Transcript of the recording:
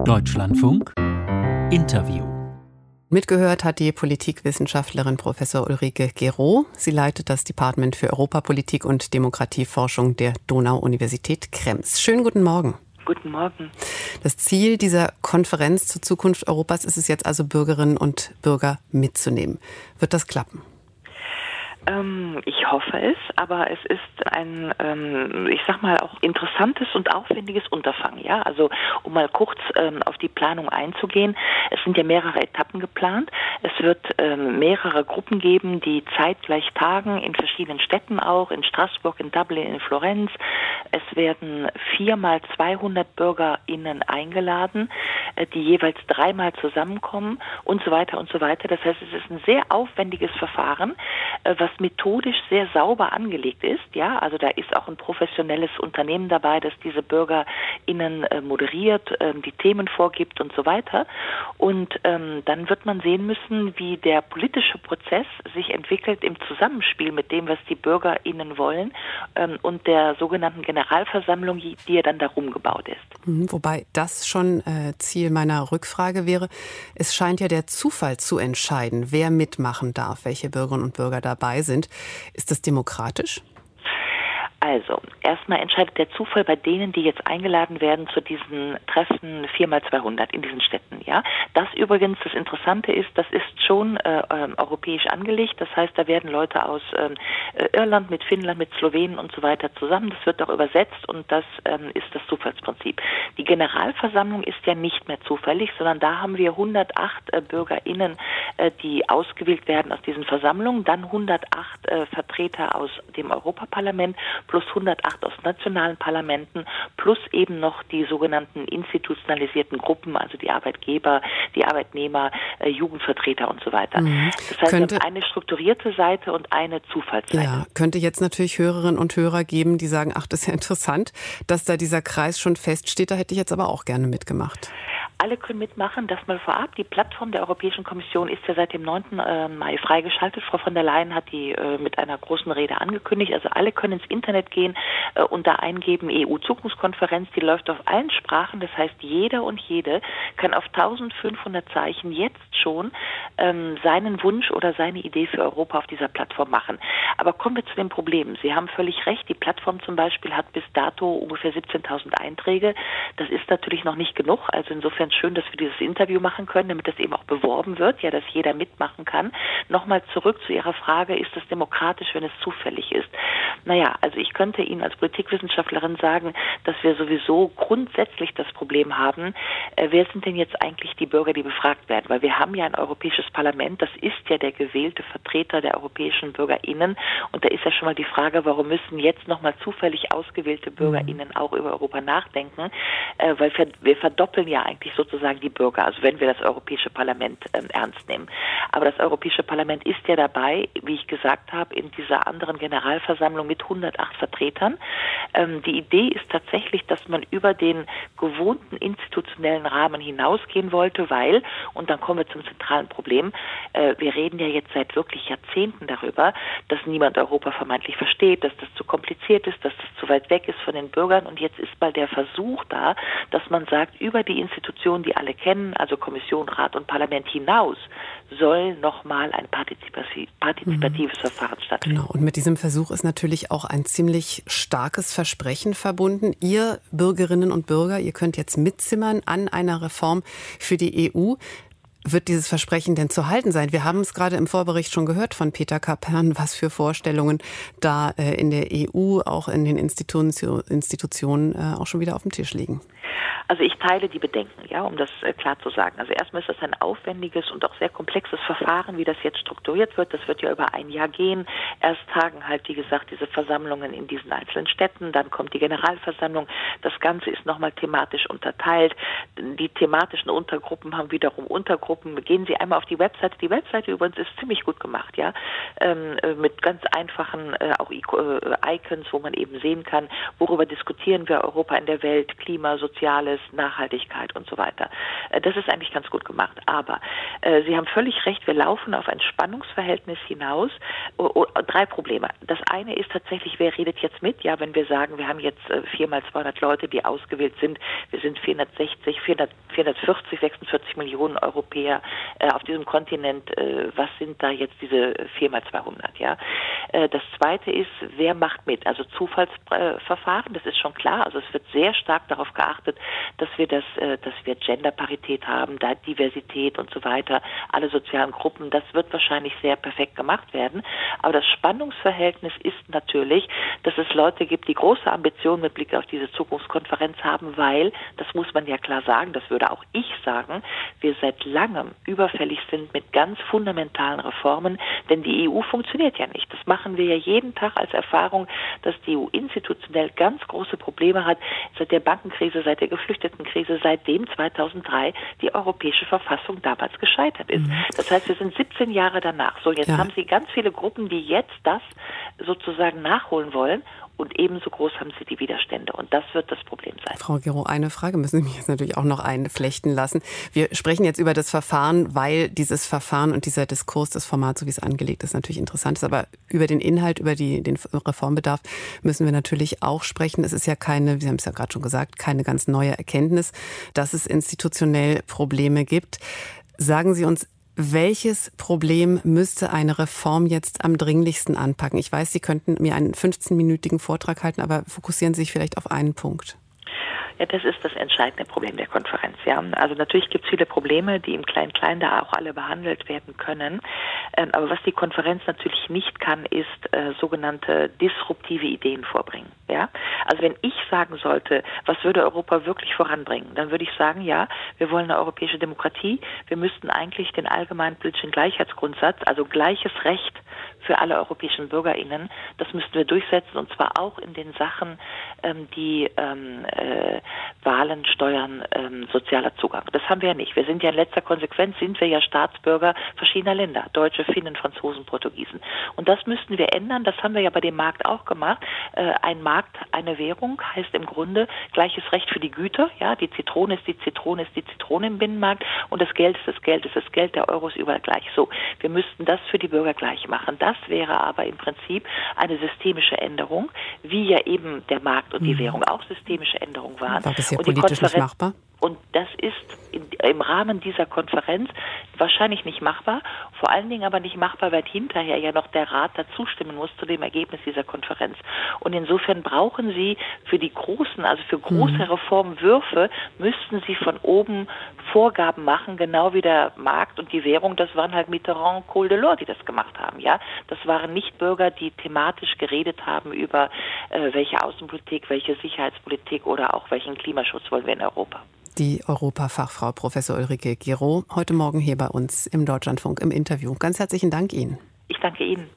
Deutschlandfunk Interview Mitgehört hat die Politikwissenschaftlerin Professor Ulrike Gero. Sie leitet das Department für Europapolitik und Demokratieforschung der Donau-Universität Krems. Schönen guten Morgen. Guten Morgen. Das Ziel dieser Konferenz zur Zukunft Europas ist es jetzt also, Bürgerinnen und Bürger mitzunehmen. Wird das klappen? Ähm, ich hoffe es, aber es ist ein, ähm, ich sag mal, auch interessantes und aufwendiges Unterfangen. Ja, also um mal kurz ähm, auf die Planung einzugehen. Es sind ja mehrere Etappen geplant. Es wird mehrere Gruppen geben, die zeitgleich tagen in verschiedenen Städten auch, in Straßburg, in Dublin, in Florenz. Es werden viermal 200 BürgerInnen eingeladen, die jeweils dreimal zusammenkommen und so weiter und so weiter. Das heißt, es ist ein sehr aufwendiges Verfahren, äh, was methodisch sehr sauber angelegt ist. Ja, also da ist auch ein professionelles Unternehmen dabei, das diese BürgerInnen äh, moderiert, äh, die Themen vorgibt und so weiter. Und ähm, dann wird man sehen müssen, wie der politische Prozess sich entwickelt im Zusammenspiel mit dem, was die BürgerInnen wollen ähm, und der sogenannten Generalversammlung, die ja dann darum gebaut ist. Mhm, wobei das schon äh, Ziel meiner Rückfrage wäre. Es scheint ja der Zufall zu entscheiden, wer mitmachen darf, welche Bürgerinnen und Bürger dabei sind. Ist das demokratisch? Also, erstmal entscheidet der Zufall bei denen, die jetzt eingeladen werden zu diesen Treffen 4x200 in diesen Städten. Ja, das übrigens, das Interessante ist, das ist schon äh, äh, europäisch angelegt. Das heißt, da werden Leute aus ähm, äh, Irland mit Finnland, mit Slowenien und so weiter zusammen. Das wird auch übersetzt und das ähm, ist das Zufallsprinzip. Die Generalversammlung ist ja nicht mehr zufällig, sondern da haben wir 108 äh, BürgerInnen, die ausgewählt werden aus diesen Versammlungen, dann 108 äh, Vertreter aus dem Europaparlament plus 108 aus nationalen Parlamenten, plus eben noch die sogenannten institutionalisierten Gruppen, also die Arbeitgeber, die Arbeitnehmer, äh, Jugendvertreter und so weiter. Mhm. Das heißt, könnte, eine strukturierte Seite und eine Zufallsseite. Ja, könnte jetzt natürlich Hörerinnen und Hörer geben, die sagen, ach, das ist ja interessant, dass da dieser Kreis schon feststeht, da hätte ich jetzt aber auch gerne mitgemacht alle können mitmachen. Das mal vorab. Die Plattform der Europäischen Kommission ist ja seit dem 9. Äh, Mai freigeschaltet. Frau von der Leyen hat die äh, mit einer großen Rede angekündigt. Also alle können ins Internet gehen äh, und da eingeben EU-Zukunftskonferenz. Die läuft auf allen Sprachen. Das heißt, jeder und jede kann auf 1500 Zeichen jetzt schon ähm, seinen Wunsch oder seine Idee für Europa auf dieser Plattform machen. Aber kommen wir zu den Problemen. Sie haben völlig recht. Die Plattform zum Beispiel hat bis dato ungefähr 17.000 Einträge. Das ist natürlich noch nicht genug. Also insofern ganz schön, dass wir dieses Interview machen können, damit das eben auch beworben wird, ja, dass jeder mitmachen kann. Nochmal zurück zu Ihrer Frage, ist es demokratisch, wenn es zufällig ist? Naja, also ich könnte Ihnen als Politikwissenschaftlerin sagen, dass wir sowieso grundsätzlich das Problem haben, äh, wer sind denn jetzt eigentlich die Bürger, die befragt werden? Weil wir haben ja ein europäisches Parlament, das ist ja der gewählte Vertreter der europäischen BürgerInnen. Und da ist ja schon mal die Frage, warum müssen jetzt nochmal zufällig ausgewählte BürgerInnen mhm. auch über Europa nachdenken? Äh, weil wir verdoppeln ja eigentlich so sozusagen die Bürger, also wenn wir das Europäische Parlament ähm, ernst nehmen. Aber das Europäische Parlament ist ja dabei, wie ich gesagt habe, in dieser anderen Generalversammlung mit 108 Vertretern. Ähm, die Idee ist tatsächlich, dass man über den gewohnten institutionellen Rahmen hinausgehen wollte, weil, und dann kommen wir zum zentralen Problem, äh, wir reden ja jetzt seit wirklich Jahrzehnten darüber, dass niemand Europa vermeintlich versteht, dass das zu kompliziert ist, dass das zu weit weg ist von den Bürgern und jetzt ist mal der Versuch da, dass man sagt, über die Institutionen Institutionen, die alle kennen, also Kommission, Rat und Parlament hinaus, soll nochmal ein partizipatives mhm. Verfahren stattfinden. Genau. Und mit diesem Versuch ist natürlich auch ein ziemlich starkes Versprechen verbunden. Ihr Bürgerinnen und Bürger, ihr könnt jetzt mitzimmern an einer Reform für die EU. Wird dieses Versprechen denn zu halten sein? Wir haben es gerade im Vorbericht schon gehört von Peter Kapern, was für Vorstellungen da äh, in der EU, auch in den Institutionen äh, auch schon wieder auf dem Tisch liegen. Also ich teile die Bedenken, ja, um das äh, klar zu sagen. Also erstmal ist das ein aufwendiges und auch sehr komplexes Verfahren, wie das jetzt strukturiert wird. Das wird ja über ein Jahr gehen. Erst tagen halt, wie gesagt, diese Versammlungen in diesen einzelnen Städten, dann kommt die Generalversammlung. Das Ganze ist nochmal thematisch unterteilt. Die thematischen Untergruppen haben wiederum Untergruppen Sozialgruppen. Gehen Sie einmal auf die Webseite. Die Webseite übrigens ist ziemlich gut gemacht, ja, ähm, äh, mit ganz einfachen äh, auch äh, Icons, wo man eben sehen kann, worüber diskutieren wir Europa in der Welt, Klima, Soziales, Nachhaltigkeit und so weiter. Äh, das ist eigentlich ganz gut gemacht. Aber äh, Sie haben völlig recht, wir laufen auf ein Spannungsverhältnis hinaus. Oh, oh, drei Probleme. Das eine ist tatsächlich, wer redet jetzt mit? Ja, wenn wir sagen, wir haben jetzt äh, viermal 200 Leute, die ausgewählt sind, wir sind 460, 400, 440, 46 Millionen Europäer äh, auf diesem Kontinent. Äh, was sind da jetzt diese viermal 200? Ja. Äh, das zweite ist, wer macht mit? Also Zufallsverfahren, das ist schon klar. Also es wird sehr stark darauf geachtet, dass wir das, äh, dass wir Genderparität haben, da Diversität und so weiter, alle sozialen Gruppen. Das wird wahrscheinlich sehr perfekt gemacht werden. Aber das Spannungsverhältnis ist natürlich, dass es Leute gibt, die große Ambitionen mit Blick auf diese Zukunftskonferenz haben, weil, das muss man ja klar sagen, das würde auch ich sagen, wir seit langem überfällig sind mit ganz fundamentalen Reformen, denn die EU funktioniert ja nicht. Das machen wir ja jeden Tag als Erfahrung, dass die EU institutionell ganz große Probleme hat, seit der Bankenkrise, seit der Geflüchtetenkrise, seitdem 2003 die europäische Verfassung damals gescheitert ist. Mhm. Das heißt, wir sind 17 Jahre danach. So, jetzt ja. haben Sie ganz viele Gruppen, die jetzt das sozusagen nachholen wollen und ebenso groß haben sie die Widerstände. Und das wird das Problem sein. Frau Gero, eine Frage müssen Sie mich jetzt natürlich auch noch einflechten lassen. Wir sprechen jetzt über das Verfahren, weil dieses Verfahren und dieser Diskurs, das Format, so wie es angelegt ist, natürlich interessant ist. Aber über den Inhalt, über die, den Reformbedarf müssen wir natürlich auch sprechen. Es ist ja keine, Sie haben es ja gerade schon gesagt, keine ganz neue Erkenntnis, dass es institutionell Probleme gibt. Sagen Sie uns, welches Problem müsste eine Reform jetzt am dringlichsten anpacken? Ich weiß, Sie könnten mir einen 15-minütigen Vortrag halten, aber fokussieren Sie sich vielleicht auf einen Punkt. Ja, das ist das entscheidende Problem der Konferenz. Ja. Also natürlich gibt es viele Probleme, die im Klein-Klein da auch alle behandelt werden können. Ähm, aber was die Konferenz natürlich nicht kann, ist äh, sogenannte disruptive Ideen vorbringen. Ja. Also wenn ich sagen sollte, was würde Europa wirklich voranbringen, dann würde ich sagen, ja, wir wollen eine europäische Demokratie. Wir müssten eigentlich den allgemeinen politischen Gleichheitsgrundsatz, also gleiches Recht für alle europäischen BürgerInnen. Das müssten wir durchsetzen und zwar auch in den Sachen, ähm, die ähm, äh, Wahlen, Steuern, ähm, sozialer Zugang. Das haben wir ja nicht. Wir sind ja in letzter Konsequenz sind wir ja Staatsbürger verschiedener Länder, Deutsche, Finnen, Franzosen, Portugiesen. Und das müssten wir ändern. Das haben wir ja bei dem Markt auch gemacht. Äh, ein Markt, eine Währung heißt im Grunde gleiches Recht für die Güter. Ja, die Zitrone ist die Zitrone ist die Zitrone im Binnenmarkt und das Geld ist das Geld ist das Geld. Der Euro ist überall gleich. So, wir müssten das für die Bürger gleich machen. Das wäre aber im Prinzip eine systemische Änderung, wie ja eben der Markt und die mhm. Währung auch systemische Änderungen waren. War das politisch nicht machbar? Und das ist im Rahmen dieser Konferenz wahrscheinlich nicht machbar, vor allen Dingen aber nicht machbar, weil hinterher ja noch der Rat dazu stimmen muss zu dem Ergebnis dieser Konferenz. Und insofern brauchen Sie für die großen, also für große mhm. Reformwürfe, müssten Sie von oben Vorgaben machen, genau wie der Markt und die Währung. Das waren halt Mitterrand, Kohl Delors, die das gemacht haben. Ja, das waren nicht Bürger, die thematisch geredet haben über äh, welche Außenpolitik, welche Sicherheitspolitik oder auch welchen Klimaschutz wollen wir in Europa die Europafachfrau Professor Ulrike Giro heute Morgen hier bei uns im Deutschlandfunk im Interview. Ganz herzlichen Dank Ihnen. Ich danke Ihnen.